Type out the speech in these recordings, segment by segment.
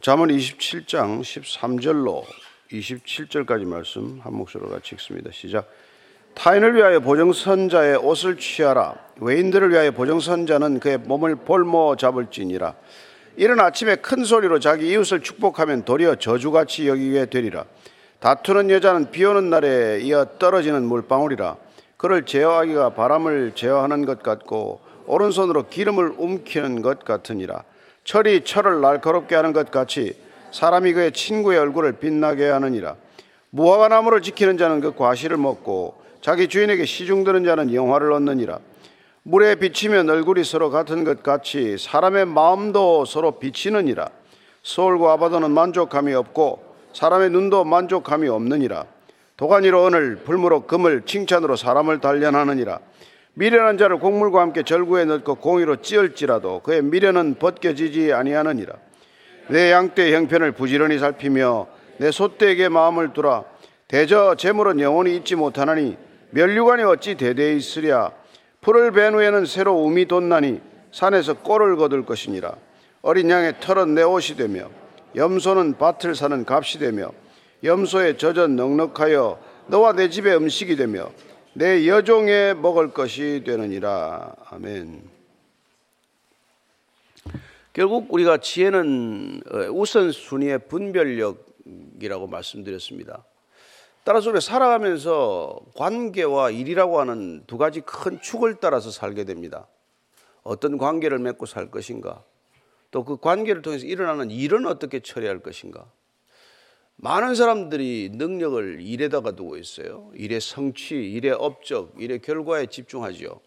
잠언 27장 13절로 27절까지 말씀 한 목소리로 같이 읽습니다. 시작. 타인을 위하여 보정선자의 옷을 취하라. 외인들을 위하여 보정선자는 그의 몸을 볼모 잡을지니라. 이른 아침에 큰 소리로 자기 이웃을 축복하면 도리어 저주같이 여기게 되리라. 다투는 여자는 비 오는 날에 이어 떨어지는 물방울이라. 그를 제어하기가 바람을 제어하는 것 같고 오른손으로 기름을 움키는 것 같으니라. 철이 철을 날카롭게 하는 것 같이 사람이 그의 친구의 얼굴을 빛나게 하느니라. 무화과 나무를 지키는 자는 그 과실을 먹고 자기 주인에게 시중드는 자는 영화를 얻느니라. 물에 비치면 얼굴이 서로 같은 것 같이 사람의 마음도 서로 비치느니라. 서울과 아바도는 만족함이 없고 사람의 눈도 만족함이 없느니라. 도가니로 은을 불무로 금을 칭찬으로 사람을 단련하느니라. 미련한 자를 곡물과 함께 절구에 넣고 공의로 찌을지라도 그의 미련은 벗겨지지 아니하느니라. 내 양떼 형편을 부지런히 살피며 내 소떼에게 마음을 두라. 대저 재물은 영원히 잊지 못하나니 멸류관이 어찌 대대에 있으랴. 풀을 벤 후에는 새로 um이 돋나니 산에서 꼴을 거둘 것이니라. 어린 양의 털은 내 옷이 되며 염소는 밭을 사는 값이 되며 염소의 젖은 넉넉하여 너와 내 집의 음식이 되며 내 여종의 먹을 것이 되느니라. 아멘. 결국 우리가 지혜는 어, 우선순위의 분별력이라고 말씀드렸습니다. 따라서 우리가 살아가면서 관계와 일이라고 하는 두 가지 큰 축을 따라서 살게 됩니다. 어떤 관계를 맺고 살 것인가, 또 그 관계를 통해서 일어나는 일은 어떻게 처리할 것인가. 많은 사람들이 능력을 일에다가 두고 있어요. 일의 성취, 일의 업적, 일의 결과에 집중하죠.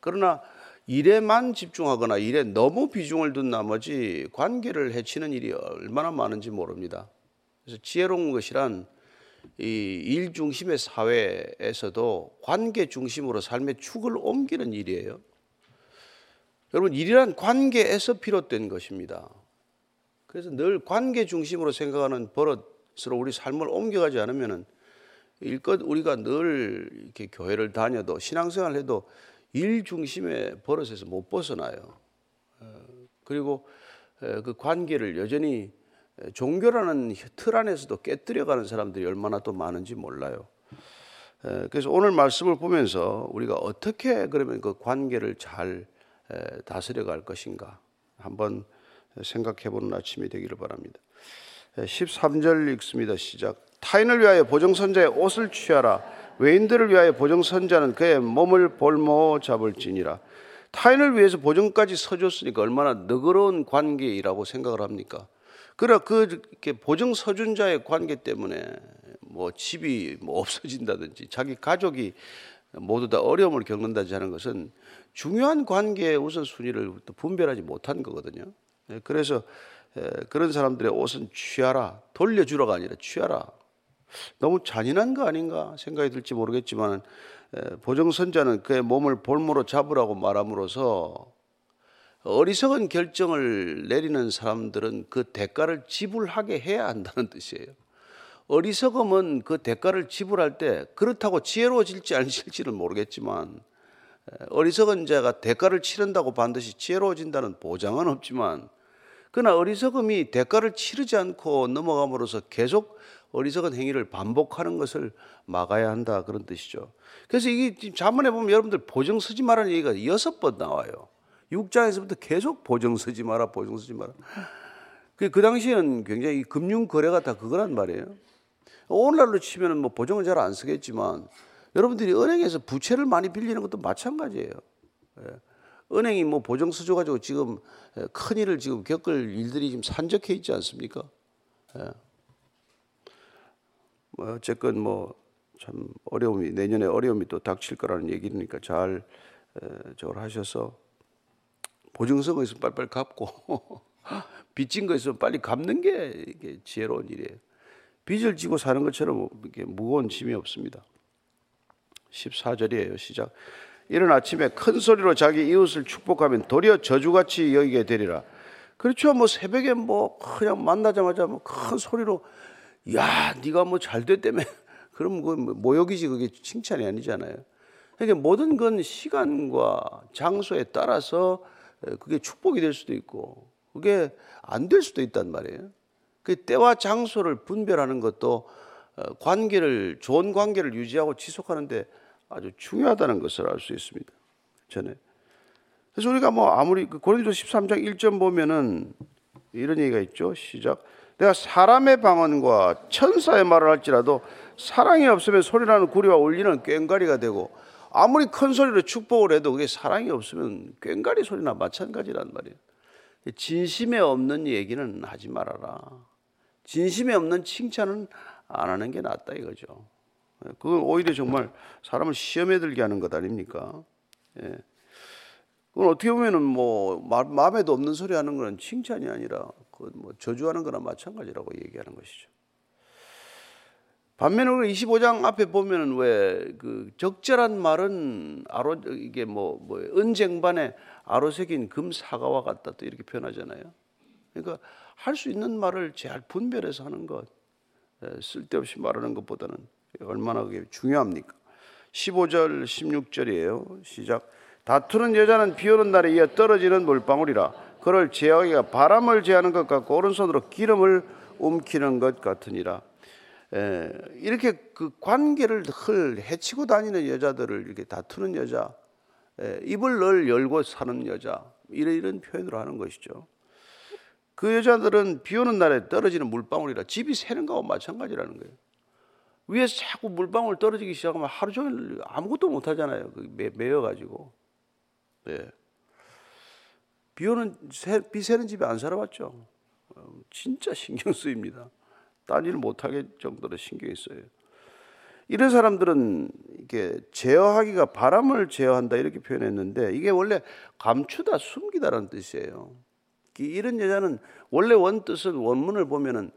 그러나 일에만 집중하거나 일에 너무 비중을 둔 나머지 관계를 해치는 일이 얼마나 많은지 모릅니다. 그래서 지혜로운 것이란 이 일 중심의 사회에서도 관계 중심으로 삶의 축을 옮기는 일이에요. 여러분, 일이란 관계에서 비롯된 것입니다. 그래서 늘 관계 중심으로 생각하는 버릇으로 우리 삶을 옮겨가지 않으면은 일껏 우리가 늘 이렇게 교회를 다녀도 신앙생활을 해도 일 중심의 버릇에서 못 벗어나요. 어, 그리고 그 관계를 여전히 종교라는 틀 안에서도 깨뜨려가는 사람들이 얼마나 또 많은지 몰라요. 그래서 오늘 말씀을 보면서 우리가 어떻게 그러면 그 관계를 잘 다스려 갈 것인가 한번 생각해 보는 아침이 되기를 바랍니다. 13절 읽습니다. 시작. 타인을 위하여 보정선자의 옷을 취하라. 외인들을 위하여 보정선자는 그의 몸을 볼모 잡을지니라. 타인을 위해서 보정까지 서줬으니까 얼마나 너그러운 관계이라고 생각을 합니까? 그러나 그 보정 서준자의 관계 때문에 뭐 집이 뭐 없어진다든지 자기 가족이 모두 다 어려움을 겪는다지 하는 것은 중요한 관계의 우선순위를 분별하지 못한 거거든요. 예, 그래서 그런 사람들의 옷은 취하라 돌려주라가 아니라 취하라 너무 잔인한 거 아닌가 생각이 들지 모르겠지만 보정선자는 그의 몸을 볼모로 잡으라고 말함으로써 어리석은 결정을 내리는 사람들은 그 대가를 지불하게 해야 한다는 뜻이에요. 어리석음은 그 대가를 지불할 때 그렇다고 지혜로워질지 아닐지는 모르겠지만 어리석은 자가 대가를 치른다고 반드시 지혜로워진다는 보장은 없지만 그러나 어리석음이 대가를 치르지 않고 넘어감으로써 계속 어리석은 행위를 반복하는 것을 막아야 한다 그런 뜻이죠. 그래서 이게 자문해 보면 여러분들 보정 쓰지 말라는 얘기가 여섯 번 나와요. 6장에서부터 계속 보정 쓰지 마라, 보정 쓰지 마라. 그, 그 당시에는 굉장히 금융 거래가 다 그거란 말이에요. 오늘날로 치면은 뭐 보정은 잘 안 쓰겠지만 여러분들이 은행에서 부채를 많이 빌리는 것도 마찬가지예요. 예. 은행이 뭐 보정 서줘가지고 지금 큰 일을 지금 겪을 일들이 지금 산적해 있지 않습니까? 예. 뭐 어쨌건 뭐 참 어려움이 내년에 어려움이 또 닥칠 거라는 얘기니까 잘 저걸 하셔서 보증서가 있으면 빨리빨리 갚고 빚진 거 있으면 빨리 갚는 게 이게 지혜로운 일이에요. 빚을 지고 사는 것처럼 이게 무거운 짐이 없습니다. 14절이에요. 시작. 이른 아침에 큰 소리로 자기 이웃을 축복하면 도리어 저주같이 여기게 되리라. 그렇죠. 뭐 새벽에 뭐 그냥 만나자마자 뭐 큰 소리로 야, 네가 뭐 잘 됐다며. 그럼 그 모욕이지 그게 칭찬이 아니잖아요. 그러니까 모든 건 시간과 장소에 따라서 그게 축복이 될 수도 있고 그게 안 될 수도 있단 말이에요. 그 때와 장소를 분별하는 것도 어, 관계를 좋은 관계를 유지하고 지속하는데 아주 중요하다는 것을 알 수 있습니다. 전에. 그래서 우리가 뭐 아무리 그 고린도 13장 1점 보면은 이런 얘기가 있죠. 시작. 내가 사람의 방언과 천사의 말을 할지라도 사랑이 없으면 소리나는 구리와 울리는 꽹과리가 되고 아무리 큰 소리로 축복을 해도 그게 사랑이 없으면 꽹과리 소리나 마찬가지란 말이에요. 진심에 없는 얘기는 하지 말아라. 진심에 없는 칭찬은 안 하는 게 낫다 이거죠. 그건 오히려 정말 사람을 시험에 들게 하는 것 아닙니까? 예. 그건 어떻게 보면은 뭐 마 음에도 없는 소리 하는 거는 칭찬이 아니라 그뭐 저주하는 거나 마찬가지라고 얘기하는 것이죠. 반면에 우리 25장 앞에 보면은 왜 그 적절한 말은 아로 이게 뭐, 뭐 은쟁반에 아로새긴 금 사과와 같다 또 이렇게 표현하잖아요. 그러니까 할 수 있는 말을 잘 분별해서 하는 것, 쓸데없이 말하는 것보다는 얼마나 그게 중요합니까? 15절, 16절이에요. 시작. 다투는 여자는 비 오는 날에 이어 떨어지는 물방울이라 그를 제하기가 바람을 제하는 것 같고 오른손으로 기름을 움키는 것 같으니라. 에, 이렇게 그 관계를 흘 해치고 다니는 여자들을 이렇게 다투는 여자, 에, 입을 늘 열고 사는 여자 이런 이런 표현으로 하는 것이죠. 그 여자들은 비 오는 날에 떨어지는 물방울이라 집이 새는 거와 마찬가지라는 거예요. 위에서 자꾸 물방울 떨어지기 시작하면 하루 종일 아무것도 못 하잖아요. 그 매여 가지고. 네. 비 오는 비 새는 집에 안 살아봤죠. 어, 진짜 신경 쓰입니다. 딴 일 못 하게 정도로 신경이 써요. 이런 사람들은 이게 제어하기가 바람을 제어한다 이렇게 표현했는데 이게 원래 감추다 숨기다라는 뜻이에요. 이런 여자는 원래 원 뜻은 원문을 보면은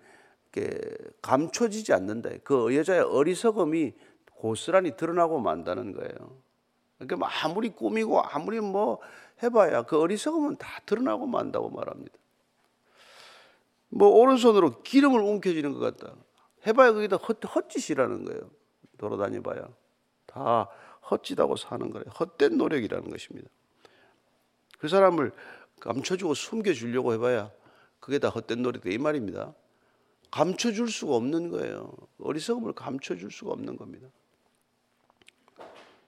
감춰지지 않는다. 그 여자의 어리석음이 고스란히 드러나고 만다는 거예요. 그러니까 뭐 아무리 꾸미고 아무리 뭐 해봐야 그 어리석음은 다 드러나고 만다고 말합니다. 뭐 오른손으로 기름을 움켜쥐는 것 같다. 해봐야 그게 다 헛, 헛짓이라는 거예요. 돌아다녀봐야 다 헛짓하고 사는 거예요. 헛된 노력이라는 것입니다. 그 사람을 감춰주고 숨겨주려고 해봐야 그게 다 헛된 노력이다 이 말입니다. 감춰줄 수가 없는 거예요. 어리석음을 감춰줄 수가 없는 겁니다.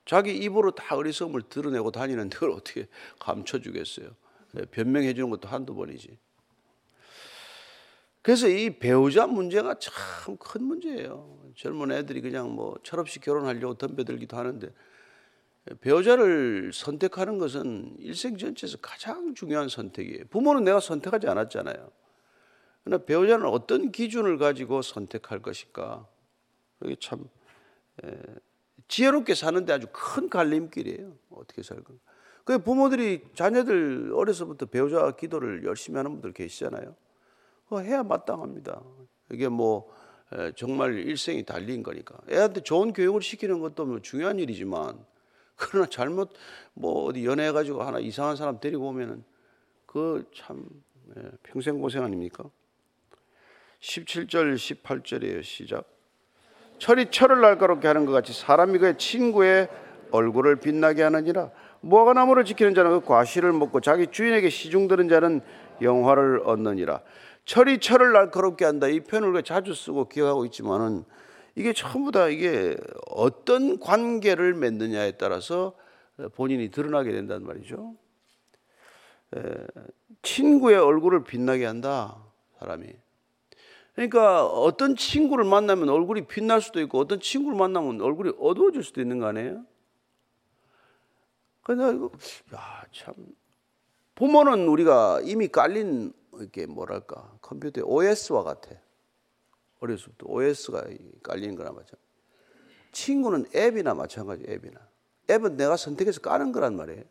자기 입으로 다 어리석음을 드러내고 다니는 그걸 어떻게 감춰주겠어요? 네, 변명해 주는 것도 한두 번이지. 그래서 이 배우자 문제가 참 큰 문제예요. 젊은 애들이 그냥 뭐 철없이 결혼하려고 덤벼들기도 하는데 배우자를 선택하는 것은 일생 전체에서 가장 중요한 선택이에요. 부모는 내가 선택하지 않았잖아요. 그러나 배우자는 어떤 기준을 가지고 선택할 것인가? 이게 참 지혜롭게 사는데 아주 큰 갈림길이에요. 어떻게 살 건가? 그 부모들이 자녀들 어려서부터 배우자 기도를 열심히 하는 분들 계시잖아요. 그거 해야 마땅합니다. 이게 뭐 정말 일생이 달린 거니까. 애한테 좋은 교육을 시키는 것도 뭐 중요한 일이지만 그러나 잘못 뭐 어디 연애해 가지고 하나 이상한 사람 데리고 오면은 그 참 평생 고생 아닙니까? 17절 18절이에요. 시작. 철이 철을 날카롭게 하는 것 같이 사람이 그의 친구의 얼굴을 빛나게 하느니라. 무화과 나무를 지키는 자는 그 과실을 먹고 자기 주인에게 시중드는 자는 영화를 얻느니라. 철이 철을 날카롭게 한다. 이 표현을 우리가 자주 쓰고 기억하고 있지만은 이게 전부 다 이게 어떤 관계를 맺느냐에 따라서 본인이 드러나게 된단 말이죠. 친구의 얼굴을 빛나게 한다. 사람이. 그러니까 어떤 친구를 만나면 얼굴이 빛날 수도 있고 어떤 친구를 만나면 얼굴이 어두워질 수도 있는 거 아니에요? 그래서 이거 야참 부모는 우리가 이미 깔린 이렇게 뭐랄까 컴퓨터의 OS와 같아. 때 OS가 깔리는 거나 마찬가지. 친구는 앱이나 마찬가지 앱이나. 앱은 내가 선택해서 까는 거란 말이에요.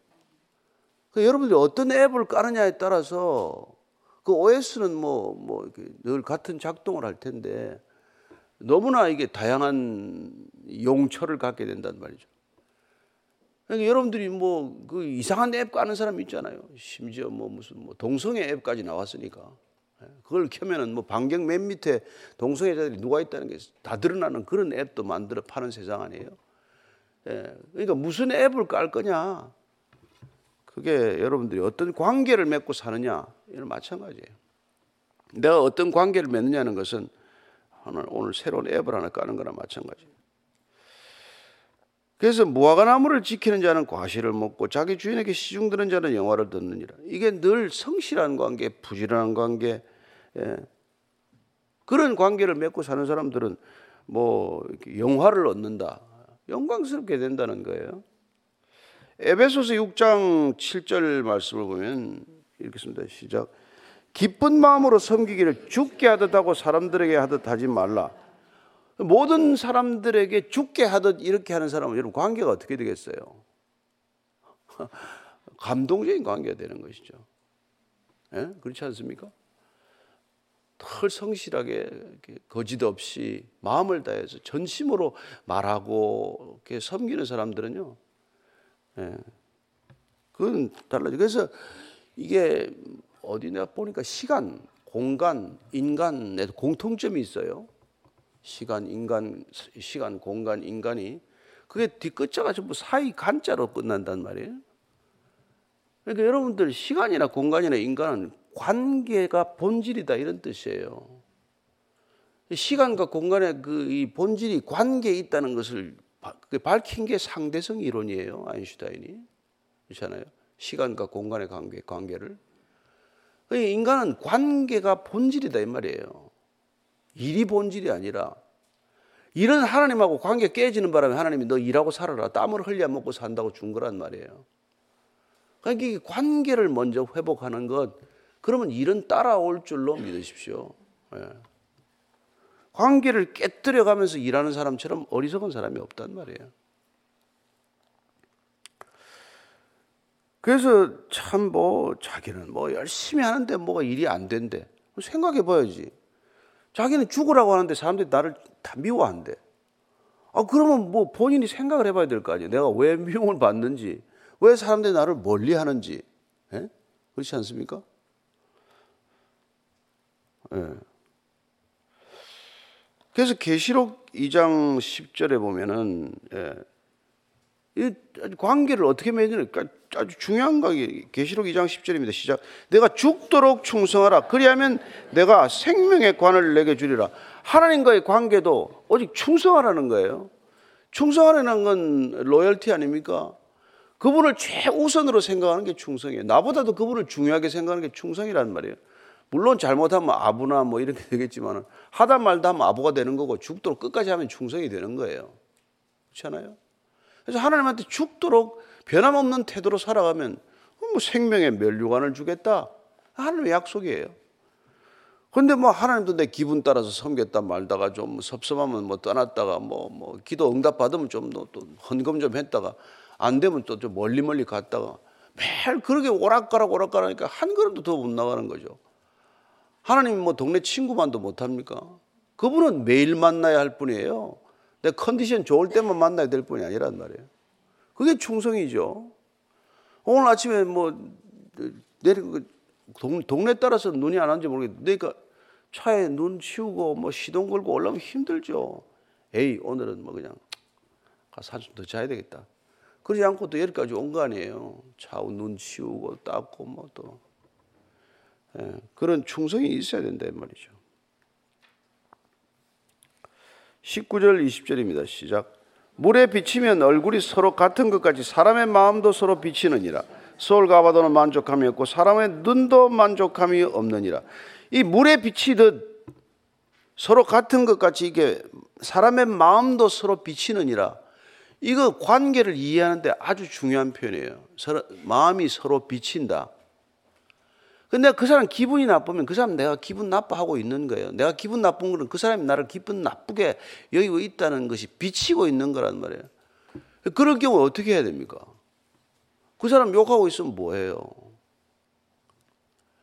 그 여러분들이 어떤 앱을 까느냐에 따라서 그 OS는 뭐, 뭐, 늘 같은 작동을 할 텐데 너무나 이게 다양한 용처를 갖게 된단 말이죠. 그러니까 여러분들이 뭐 그 이상한 앱 까는 사람 있잖아요. 심지어 뭐 무슨 뭐 동성애 앱까지 나왔으니까. 예, 그걸 켜면은 뭐 반경 맨 밑에 동성애자들이 누가 있다는 게 다 드러나는 그런 앱도 만들어 파는 세상 아니에요. 예, 그러니까 무슨 앱을 깔 거냐. 그 그게 여러분들이 어떤 관계를 맺고 사느냐 이는 마찬가지예요. 내가 어떤 관계를 맺느냐는 것은 오늘, 오늘 새로운 앱을 하나 까는 거나 마찬가지예요. 그래서 무화과나무를 지키는 자는 과실을 먹고 자기 주인에게 시중드는 자는 영화를 듣느니라. 이게 늘 성실한 관계, 부지런한 관계, 예. 그런 관계를 맺고 사는 사람들은 뭐 영화를 얻는다, 영광스럽게 된다는 거예요. 에베소서 6장 7절 말씀을 보면 이렇게 씁니다. 시작. 기쁜 마음으로 섬기기를 죽게 하듯 하고 사람들에게 하듯 하지 말라. 모든 사람들에게 죽게 하듯 이렇게 하는 사람은 여러분 관계가 어떻게 되겠어요? 감동적인 관계가 되는 것이죠. 예? 그렇지 않습니까? 털 성실하게 거짓 없이 마음을 다해서 전심으로 말하고 이렇게 섬기는 사람들은요. 예. 그건 달라져. 그래서 이게 어디 내가 보니까 시간, 공간, 인간에 공통점이 있어요. 시간, 인간, 시간, 공간, 인간이 그게 뒤끝자가 전부 사이 간자로 끝난단 말이에요. 그러니까 여러분들 시간이나 공간이나 인간은 관계가 본질이다 이런 뜻이에요. 시간과 공간의 그 본질이 관계에 있다는 것을 밝힌 게 상대성 이론이에요. 아인슈타인이. 그렇잖아요. 시간과 공간의 관계, 관계를. 인간은 관계가 본질이다 이 말이에요. 일이 본질이 아니라 이런 하나님하고 관계 깨지는 바람에 하나님이 너 일하고 살아라 땀을 흘려 먹고 산다고 준 거란 말이에요. 그러니까 관계를 먼저 회복하는 것 그러면 일은 따라올 줄로 믿으십시오. 예. 관계를 깨뜨려 가면서 일하는 사람처럼 어리석은 사람이 없단 말이에요. 그래서 참 뭐 자기는 뭐 열심히 하는데 뭐가 일이 안 된대. 생각해 봐야지. 자기는 죽으라고 하는데 사람들이 나를 다 미워한대. 아, 그러면 뭐 본인이 생각을 해봐야 될 거 아니에요. 내가 왜 미움을 받는지, 왜 사람들이 나를 멀리 하는지. 예? 그렇지 않습니까? 예. 그래서 계시록 2장 10절에 보면은 예. 이 관계를 어떻게 맺느냐 아주 중요한 게 계시록 2장 10절입니다. 시작. 내가 죽도록 충성하라. 그리하면 내가 생명의 관을 내게 주리라. 하나님과의 관계도 오직 충성하라는 거예요. 충성하라는 건 로열티 아닙니까? 그분을 최우선으로 생각하는 게 충성이에요. 나보다도 그분을 중요하게 생각하는 게 충성이란 말이에요. 물론 잘못하면 아부나 뭐 이렇게 되겠지만 하다 말다 하면 아부가 되는 거고 죽도록 끝까지 하면 충성이 되는 거예요. 그렇잖아요. 그래서 하나님한테 죽도록 변함없는 태도로 살아가면 뭐 생명의 멸류관을 주겠다. 하나님의 약속이에요. 근데 뭐 하나님도 내 기분 따라서 섬겼다 말다가 좀 섭섭하면 뭐 떠났다가 뭐, 뭐 기도 응답 받으면 좀또 헌금 좀 했다가 안 되면 또 좀 멀리 멀리 갔다가 매일 그렇게 오락가락 오락가락 하니까 한 걸음도 더 못 나가는 거죠. 하나님 뭐 동네 친구만도 못합니까? 그분은 매일 만나야 할 뿐이에요. 내 컨디션 좋을 때만 만나야 될 뿐이 아니란 말이에요. 그게 충성이죠. 오늘 아침에 뭐 내리 동, 동네 따라서 눈이 안 왔는지 모르겠는데 그러니까 차에 눈 치우고 뭐 시동 걸고 올라오면 힘들죠. 에이 오늘은 뭐 그냥 가서 한숨 더 자야 되겠다. 그러지 않고 또 여기까지 온 거 아니에요. 차우 눈 치우고 닦고 뭐또 예, 그런 충성이 있어야 된다 말이죠. 19절 20절입니다. 시작. 물에 비치면 얼굴이 서로 같은 것 같이 사람의 마음도 서로 비치느니라. 서울 가봐도는 만족함이 없고 사람의 눈도 만족함이 없느니라. 이 물에 비치듯 서로 같은 것 같이 이게 사람의 마음도 서로 비치느니라. 이거 관계를 이해하는데 아주 중요한 표현이에요. 서로, 마음이 서로 비친다. 근데 그 사람 기분이 나쁘면 그 사람 내가 기분 나빠하고 있는 거예요. 내가 기분 나쁜 거는 그 사람이 나를 기분 나쁘게 여기고 있다는 것이 비치고 있는 거란 말이에요. 그럴 경우 어떻게 해야 됩니까? 그 사람 욕하고 있으면 뭐해요?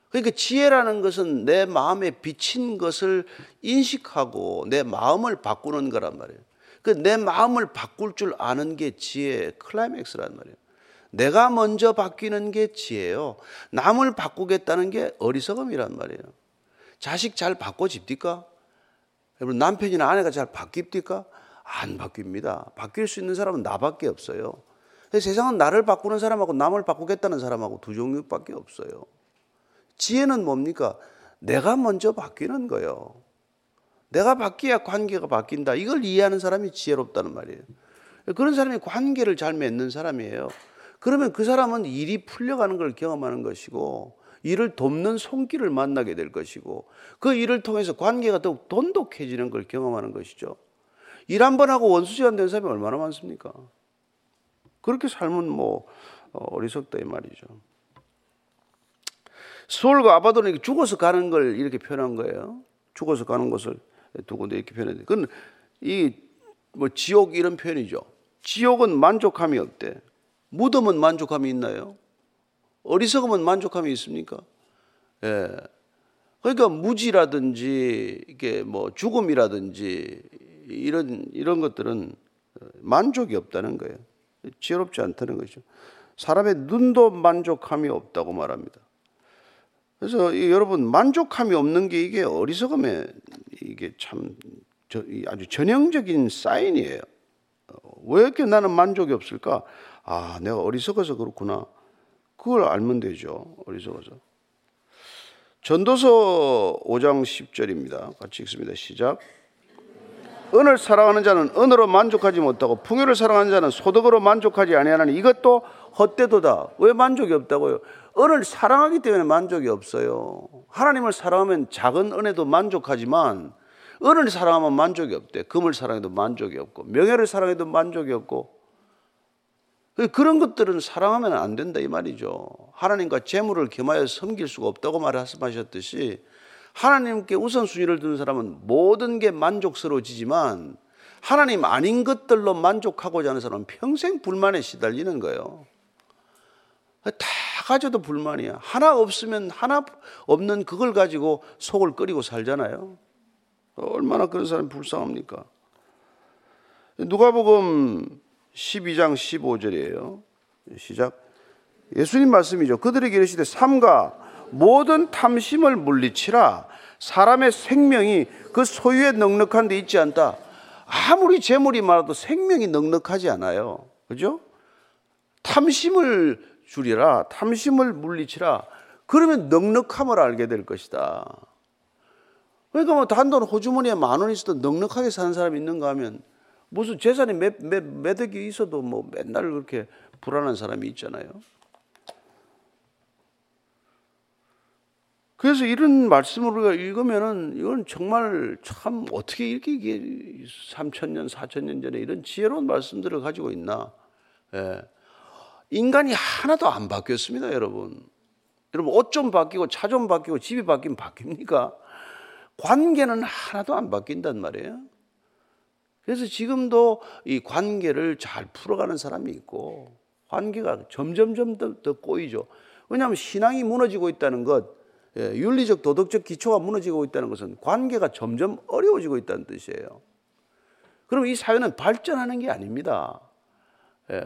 그러니까 지혜라는 것은 내 마음에 비친 것을 인식하고 내 마음을 바꾸는 거란 말이에요. 그 내 마음을 바꿀 줄 아는 게 지혜의 클라이맥스란 말이에요. 내가 먼저 바뀌는 게 지혜요. 남을 바꾸겠다는 게 어리석음이란 말이에요. 자식 잘 바꿔집니까? 여러분 남편이나 아내가 잘 바뀝니까? 안 바뀝니다. 바뀔 수 있는 사람은 나밖에 없어요. 세상은 나를 바꾸는 사람하고 남을 바꾸겠다는 사람하고 두 종류밖에 없어요. 지혜는 뭡니까? 내가 먼저 바뀌는 거예요. 내가 바뀌어야 관계가 바뀐다. 이걸 이해하는 사람이 지혜롭다는 말이에요. 그런 사람이 관계를 잘 맺는 사람이에요. 그러면 그 사람은 일이 풀려가는 걸 경험하는 것이고 일을 돕는 손길을 만나게 될 것이고 그 일을 통해서 관계가 더욱 돈독해지는 걸 경험하는 것이죠. 일 한 번 하고 원수지간 된 사람이 얼마나 많습니까? 그렇게 삶은 뭐 어, 어리석다 이 말이죠. 수월과 아바돈에게 죽어서 가는 걸 이렇게 표현한 거예요. 죽어서 가는 것을 두 군데 이렇게 표현했는데, 그건 이 뭐 지옥 이런 표현이죠. 지옥은 만족함이 없대. 무덤은 만족함이 있나요? 어리석으면 만족함이 있습니까? 예. 그러니까 무지라든지 이게 뭐 죽음이라든지 이런 이런 것들은 만족이 없다는 거예요. 지혜롭지 않다는 거죠. 사람의 눈도 만족함이 없다고 말합니다. 그래서 여러분 만족함이 없는 게 이게 어리석음의 이게 참 아주 전형적인 사인이에요. 왜 이렇게 나는 만족이 없을까? 아, 내가 어리석어서 그렇구나. 그걸 알면 되죠. 어리석어서. 전도서 5장 10절입니다. 같이 읽습니다. 시작. 은을 사랑하는 자는 은으로 만족하지 못하고 풍요를 사랑하는 자는 소득으로 만족하지 아니하나니 이것도 헛되도다. 왜 만족이 없다고요? 은을 사랑하기 때문에 만족이 없어요. 하나님을 사랑하면 작은 은에도 만족하지만 은을 사랑하면 만족이 없대. 금을 사랑해도 만족이 없고 명예를 사랑해도 만족이 없고 그런 것들은 사랑하면 안 된다 이 말이죠. 하나님과 재물을 겸하여 섬길 수가 없다고 말씀하셨듯이 하나님께 우선순위를 두는 사람은 모든 게 만족스러워지지만 하나님 아닌 것들로 만족하고자 하는 사람은 평생 불만에 시달리는 거예요. 다 가져도 불만이야. 하나 없으면 하나 없는 그걸 가지고 속을 끓이고 살잖아요. 얼마나 그런 사람이 불쌍합니까? 누가복음 12장 15절이에요. 시작. 예수님 말씀이죠. 그들에게 이르시되 삼가 모든 탐심을 물리치라 사람의 생명이 그 소유에 넉넉한 데 있지 않다. 아무리 재물이 많아도 생명이 넉넉하지 않아요. 그죠? 탐심을 줄이라, 탐심을 물리치라. 그러면 넉넉함을 알게 될 것이다. 그러니까 뭐 단돈 호주머니에 만 원 있어도 넉넉하게 사는 사람이 있는가 하면 무슨 재산이 몇, 몇, 몇 억이 있어도 뭐 맨날 그렇게 불안한 사람이 있잖아요. 그래서 이런 말씀을 우리가 읽으면은 이건 정말 참 어떻게 이렇게 이게 3천년, 4천년 전에 이런 지혜로운 말씀들을 가지고 있나. 예. 인간이 하나도 안 바뀌었습니다, 여러분. 여러분, 옷 좀 바뀌고 차 좀 바뀌고 집이 바뀌면 바뀝니까? 관계는 하나도 안 바뀐단 말이에요. 그래서 지금도 이 관계를 잘 풀어가는 사람이 있고 관계가 점점점 더, 더 꼬이죠. 왜냐하면 신앙이 무너지고 있다는 것, 예, 윤리적 도덕적 기초가 무너지고 있다는 것은 관계가 점점 어려워지고 있다는 뜻이에요. 그럼 이 사회는 발전하는 게 아닙니다. 예,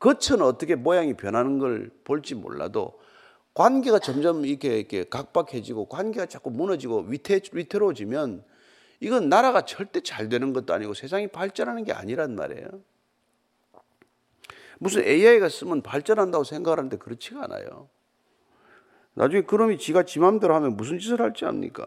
겉은 어떻게 모양이 변하는 걸 볼지 몰라도 관계가 점점 이렇게, 이렇게 각박해지고 관계가 자꾸 무너지고 위태, 위태로워지면 이건 나라가 절대 잘 되는 것도 아니고 세상이 발전하는 게 아니란 말이에요. 무슨 AI가 쓰면 발전한다고 생각하는데 그렇지가 않아요. 나중에 그놈이 지가 지 맘대로 하면 무슨 짓을 할지 압니까?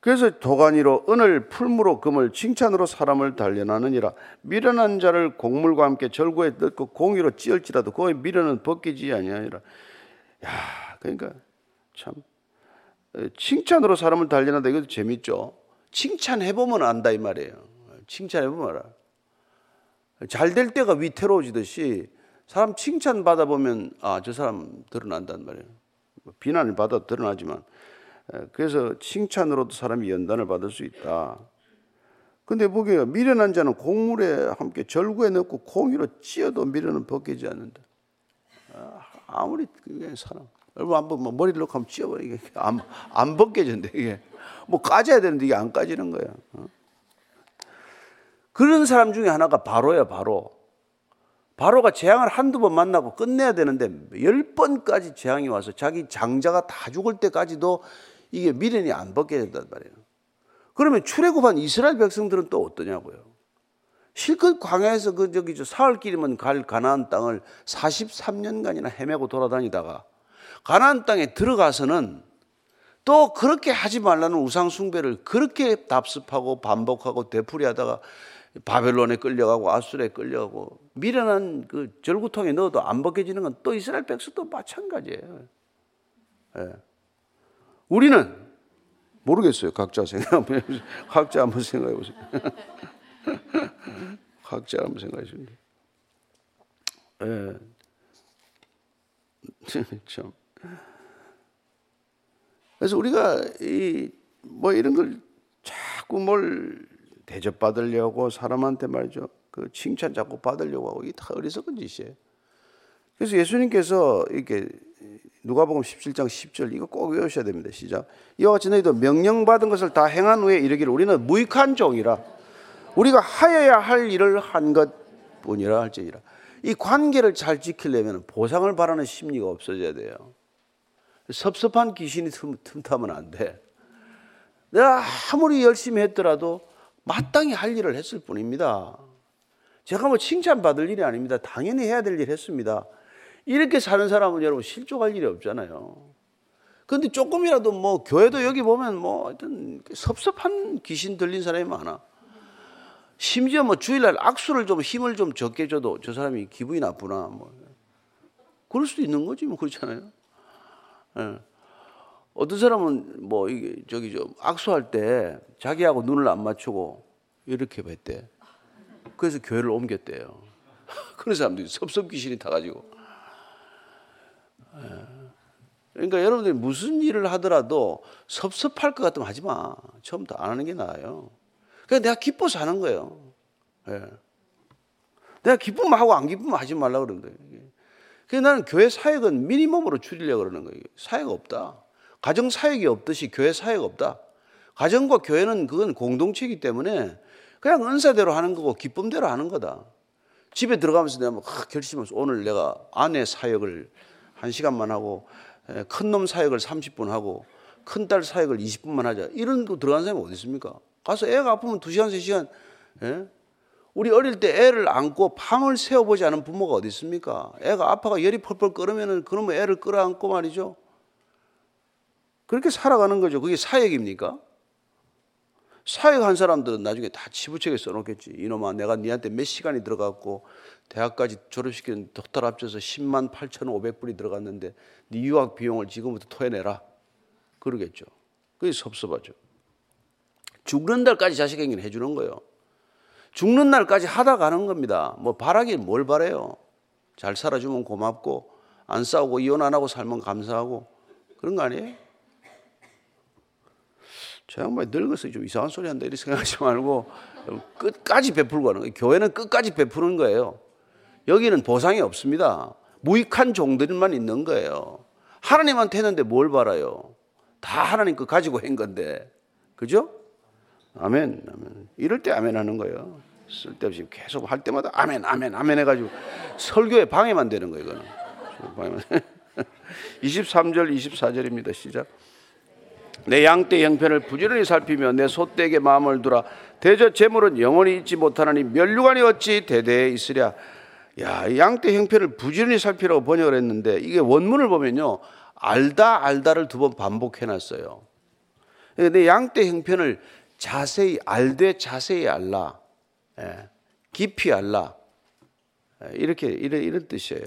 그래서 도가니로 은을 풀무로 금을 칭찬으로 사람을 단련하느니라 미련한 자를 곡물과 함께 절구에 넣고 공의로 찌을지라도 그의 미련은 벗기지 아니하니라 야 그러니까 참 칭찬으로 사람을 단련한다 이것도 재밌죠 칭찬해보면 안다 이 말이에요 칭찬해보면 알아 잘 될 때가 위태로워지듯이 사람 칭찬 받아보면 아 저 사람 드러난단 말이에요 뭐 비난을 받아도 드러나지만 그래서 칭찬으로도 사람이 연단을 받을 수 있다. 근데 보게요. 미련한 자는 곡물에 함께 절구에 넣고 콩이로 찧어도 미련은 벗기지 않는다. 아, 아무리 그게 사람. 여러분 한번 뭐 머리를 넣고 한번 찧어버려 이게 안, 안 벗겨진대 이게. 뭐 까져야 되는데 이게 안 까지는 거야. 어? 그런 사람 중에 하나가 바로야 바로. 바로가 재앙을 한두 번 만나고 끝내야 되는데 열 번까지 재앙이 와서 자기 장자가 다 죽을 때까지도 이게 미련이 안 벗겨진단 말이에요. 그러면 출애굽한 이스라엘 백성들은 또 어떠냐고요. 실컷 광야에서 그 저기 저 사흘 길이면 갈 가나안 땅을 43년간이나 헤매고 돌아다니다가 가나안 땅에 들어가서는 또 그렇게 하지 말라는 우상 숭배를 그렇게 답습하고 반복하고 되풀이하다가 바벨론에 끌려가고 아수르에 끌려가고 미련한 그 절구통에 넣어도 안 벗겨지는 건 또 이스라엘 백성도 마찬가지예요. 예. 우리는 모르겠어요. 각자 생각 각자 한번 생각해 보세요. 각자 한번 생각해 주세요. 예. 참. 그래서 우리가 이 뭐 이런 걸 자꾸 뭘 대접받으려고 사람한테 말이죠. 그 칭찬 자꾸 받으려고 하고 이게 다 어리석은 짓이에요. 그래서 예수님께서 이렇게 누가복음 17장 10절 이거 꼭 외우셔야 됩니다. 시작. 이와 같이 너희도 명령받은 것을 다 행한 후에 이르기를 우리는 무익한 종이라 우리가 하여야 할 일을 한 것뿐이라 할지니라. 이 관계를 잘 지키려면 보상을 바라는 심리가 없어져야 돼요. 섭섭한 귀신이 틈타면 안 돼. 내가 아무리 열심히 했더라도 마땅히 할 일을 했을 뿐입니다. 제가 뭐 칭찬받을 일이 아닙니다. 당연히 해야 될 일 했습니다. 이렇게 사는 사람은 여러분 실족할 일이 없잖아요. 그런데 조금이라도 뭐 교회도 여기 보면 뭐 하여튼 섭섭한 귀신 들린 사람이 많아. 심지어 뭐 주일날 악수를 좀 힘을 좀 적게 줘도 저 사람이 기분이 나쁘나 뭐 그럴 수도 있는 거지 뭐 그렇잖아요. 예. 어떤 사람은 뭐 이게 저기 좀 악수할 때 자기하고 눈을 안 맞추고 이렇게 뵀대. 그래서 교회를 옮겼대요. 그런 사람들이 섭섭 귀신이 타가지고. 예. 그러니까 여러분들이 무슨 일을 하더라도 섭섭할 것 같으면 하지 마. 처음부터 안 하는 게 나아요. 그냥 내가 기뻐서 하는 거예요. 예. 내가 기쁘면 하고 안 기쁘면 하지 말라 그러는 거예요. 그래서 나는 교회 사역은 미니멈으로 줄이려고 그러는 거예요. 사역 없다. 가정 사역이 없듯이 교회 사역 없다. 가정과 교회는 그건 공동체이기 때문에 그냥 은사대로 하는 거고 기쁨대로 하는 거다. 집에 들어가면서 내가 막 결심해서 오늘 내가 아내 사역을 한 시간만 하고 큰 놈 사역을 30분 하고 큰 딸 사역을 20분만 하자. 이런 거 들어간 사람이 어디 있습니까? 가서 애가 아프면 2시간, 3시간. 예? 우리 어릴 때 애를 안고 밤을 새워보지 않은 부모가 어디 있습니까? 애가 아파가 열이 펄펄 끓으면은 그러면 애를 끌어안고 말이죠. 그렇게 살아가는 거죠. 그게 사역입니까? 사역한 사람들은 나중에 다 치부책에 써놓겠지. 이놈아, 내가 니한테 몇 시간이 들어갔고, 대학까지 졸업시키는 덕달 합쳐서 10만 8,500불이 들어갔는데, 네 유학 비용을 지금부터 토해내라. 그러겠죠. 그게 섭섭하죠. 죽는 날까지 자식에게는 해주는 거예요. 죽는 날까지 하다 가는 겁니다. 뭐 바라길 뭘 바래요? 잘 살아주면 고맙고, 안 싸우고 이혼 안 하고 살면 감사하고, 그런 거 아니에요? 저 양반이 늙어서 좀 이상한 소리 한다 이렇게 생각하지 말고 끝까지 베풀고 하는 거예요. 교회는 끝까지 베푸는 거예요. 여기는 보상이 없습니다. 무익한 종들만 있는 거예요. 하나님한테 했는데 뭘 바라요? 다 하나님 거 가지고 한 건데. 그죠? 아멘, 아멘. 이럴 때 아멘 하는 거예요. 쓸데없이 계속 할 때마다 아멘, 아멘, 아멘 해가지고 설교에 방해만 되는 거예요, 이거는. 23절, 24절입니다. 시작. 내 양떼 형편을 부지런히 살피며 내 소떼에게 마음을 두라. 대저 재물은 영원히 잊지 못하나니 멸류관이 어찌 대대에 있으랴. 야, 양떼 형편을 부지런히 살피라고 번역을 했는데 이게 원문을 보면요. 알다 알다를 두 번 반복해 놨어요. 내 양떼 형편을 자세히 알되 자세히 알라. 예, 깊이 알라. 예, 이렇게 이런, 이런 뜻이에요.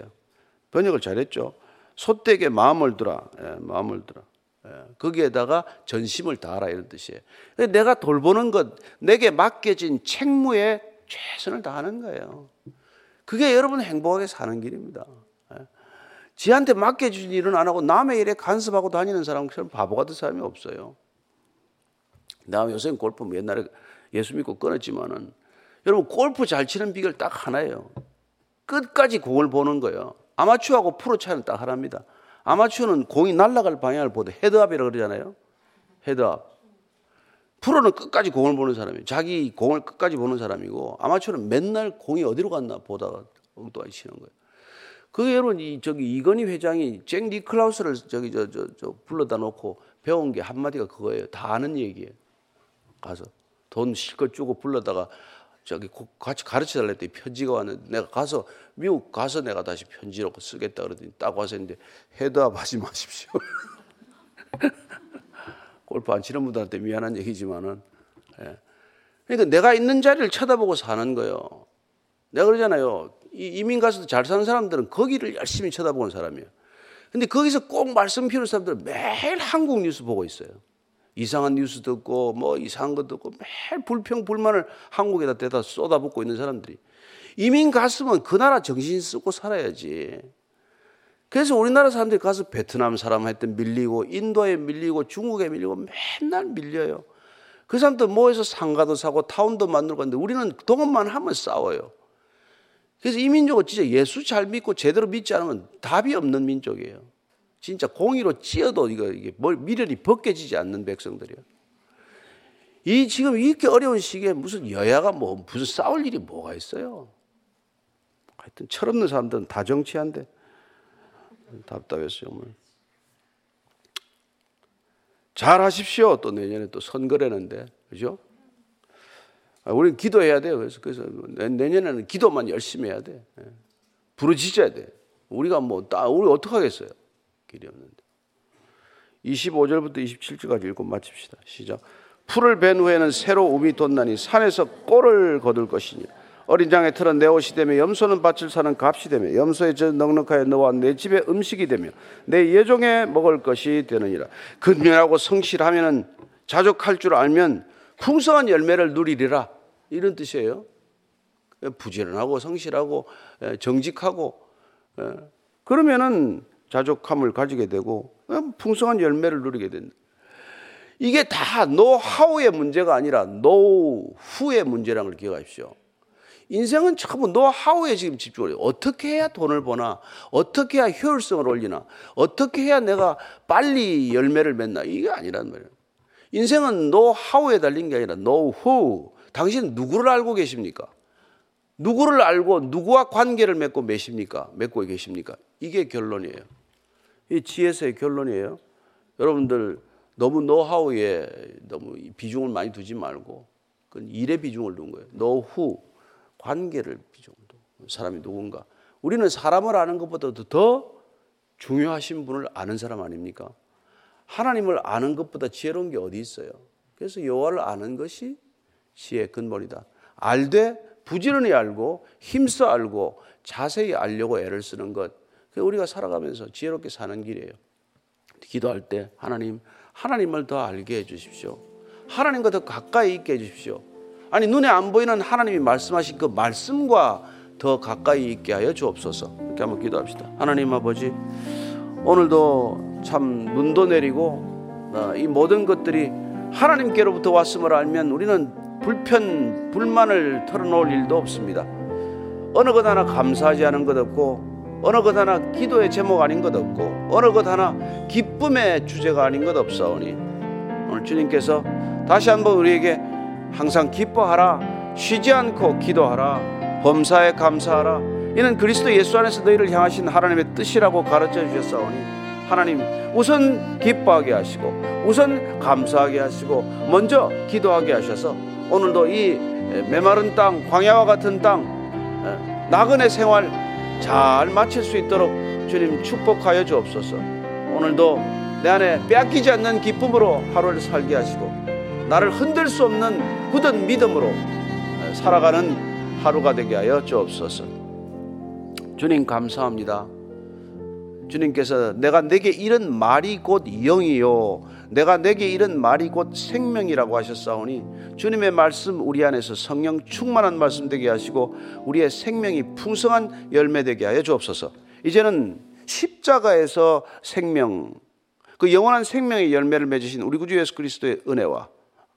번역을 잘했죠. 소떼에게 마음을 두라. 예, 마음을 두라. 예, 거기에다가 전심을 다하라 이런 뜻이에요. 내가 돌보는 것, 내게 맡겨진 책무에 최선을 다하는 거예요. 그게 여러분 행복하게 사는 길입니다. 예. 지한테 맡겨진 일은 안 하고 남의 일에 간섭하고 다니는 사람처럼 바보 같은 사람이 없어요. 나 요새 골프 뭐 옛날에 예수 믿고 끊었지만은 여러분 골프 잘 치는 비결 딱 하나예요. 끝까지 공을 보는 거예요. 아마추어하고 프로 차이는 딱 하나입니다. 아마추어는 공이 날아갈 방향을 보되 헤드업이라고 그러잖아요. 헤드업. 프로는 끝까지 공을 보는 사람이에요. 자기 공을 끝까지 보는 사람이고 아마추어는 맨날 공이 어디로 갔나 보다가 엉뚱하게 치는 거예요. 그 여러분 이 저기 이건희 회장이 잭 니클라우스를 저기 저저저 불러다 놓고 배운 게 한마디가 그거예요. 다 아는 얘기예요. 가서 돈 실컷 주고 불러다가 저기 같이 가르쳐 달랬더니 편지가 왔는데 내가 가서 미국 가서 내가 다시 편지로 쓰겠다 그러더니 딱 와서 했는데 헤드업 하지 마십시오. 골프 안 치는 분들한테 미안한 얘기지만은 예. 그러니까 내가 있는 자리를 쳐다보고 사는 거예요. 내가 그러잖아요. 이민 가서도 잘 사는 사람들은 거기를 열심히 쳐다보는 사람이에요. 근데 거기서 꼭 말씀 피우는 사람들은 매일 한국 뉴스 보고 있어요. 이상한 뉴스 듣고 뭐 이상한 거 듣고 매일 불평 불만을 한국에다 대다 쏟아붓고 있는 사람들이 이민 갔으면 그 나라 정신 쓰고 살아야지. 그래서 우리나라 사람들이 가서 베트남 사람한테 밀리고 인도에 밀리고 중국에 밀리고 맨날 밀려요. 그 사람들 모여서 상가도 사고 타운도 만들고 하는데 우리는 동원만 하면 싸워요. 그래서 이 민족은 진짜 예수 잘 믿고 제대로 믿지 않으면 답이 없는 민족이에요. 진짜 공의로 찌어도 이거 이게 미련이 벗겨지지 않는 백성들이에요. 이 지금 이렇게 어려운 시기에 무슨 여야가 뭐 무슨 싸울 일이 뭐가 있어요? 하여튼 철없는 사람들은 다 정치한데 답답했어요. 잘 하십시오. 또 내년에 또 선거라는데 그죠? 아, 우리는 기도해야 돼요. 그래서, 그래서 내년에는 기도만 열심히 해야 돼. 예. 부르짖어야 돼. 우리가 뭐, 우리 어떡 하겠어요? 길이 없는데. 25절부터 27절까지 읽고 마칩시다. 시작. 풀을 벤 후에는 새로 우미 돋나니 산에서 꼴을 거둘 것이니 어린 장의 틀은 내 옷이 되며 염소는 밭을 사는 값이 되며 염소의 젖 넉넉하여 너와 내 집의 음식이 되며 내 예종에 먹을 것이 되느니라. 근면하고 성실하면은 자족할 줄 알면 풍성한 열매를 누리리라 이런 뜻이에요. 부지런하고 성실하고 예, 정직하고 예, 그러면은 자족함을 가지게 되고 예, 풍성한 열매를 누리게 된다. 이게 다 노하우의 문제가 아니라 노후의 문제라는 걸 기억하십시오. 인생은 전부 노하우에 지금 집중을 해요. 어떻게 해야 돈을 버나? 어떻게 해야 효율성을 올리나? 어떻게 해야 내가 빨리 열매를 맺나? 이게 아니란 말이에요. 인생은 노하우에 달린 게 아니라 노후. 당신 누구를 알고 계십니까? 누구를 알고 누구와 관계를 맺고 매십니까? 맺고 계십니까? 이게 결론이에요. 이 지혜서의 결론이에요. 여러분들 너무 노하우에 너무 비중을 많이 두지 말고 그건 일에 비중을 둔 거예요. 노후 관계를 비중을 둔 사람이 누군가. 우리는 사람을 아는 것보다도 더 중요하신 분을 아는 사람 아닙니까? 하나님을 아는 것보다 지혜로운 게 어디 있어요? 그래서 여호와를 아는 것이 지혜의 근본이다. 알되 부지런히 알고 힘써 알고 자세히 알려고 애를 쓰는 것. 우리가 살아가면서 지혜롭게 사는 길이에요. 기도할 때 하나님, 하나님을 더 알게 해 주십시오. 하나님과 더 가까이 있게 해 주십시오. 아니 눈에 안 보이는 하나님이 말씀하신 그 말씀과 더 가까이 있게 하여 주옵소서. 이렇게 한번 기도합시다. 하나님 아버지, 오늘도 참 눈도 내리고 어, 이 모든 것들이 하나님께로부터 왔음을 알면 우리는 불편 불만을 털어놓을 일도 없습니다. 어느 것 하나 감사하지 않은 것 없고 어느 것 하나 기도의 제목 아닌 것 없고 어느 것 하나 기쁨의 주제가 아닌 것 없사오니 오늘 주님께서 다시 한번 우리에게 항상 기뻐하라 쉬지 않고 기도하라 범사에 감사하라 이는 그리스도 예수 안에서 너희를 향하신 하나님의 뜻이라고 가르쳐 주셨사오니 하나님 우선 기뻐하게 하시고 우선 감사하게 하시고 먼저 기도하게 하셔서 오늘도 이 메마른 땅 광야와 같은 땅 나그네 생활 잘 마칠 수 있도록 주님 축복하여 주옵소서 오늘도 내 안에 빼앗기지 않는 기쁨으로 하루를 살게 하시고 나를 흔들 수 없는 굳은 믿음으로 살아가는 하루가 되게 하여 주옵소서 주님 감사합니다. 주님께서 내가 내게 이런 말이 곧 영이요 내가 내게 이런 말이 곧 생명이라고 하셨사오니 주님의 말씀 우리 안에서 성령 충만한 말씀 되게 하시고 우리의 생명이 풍성한 열매 되게 하여 주옵소서. 이제는 십자가에서 생명 그 영원한 생명의 열매를 맺으신 우리 구주 예수 그리스도의 은혜와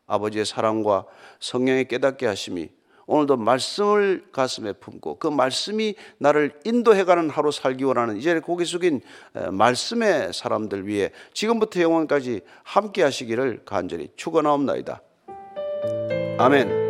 아버지의 사랑과 성령의 깨닫게 하심이 오늘도 말씀을 가슴에 품고 그 말씀이 나를 인도해가는 하루 살기 원하는 이제 고개 숙인 말씀의 사람들 위해 지금부터 영원까지 함께 하시기를 간절히 축원하옵나이다. 아멘.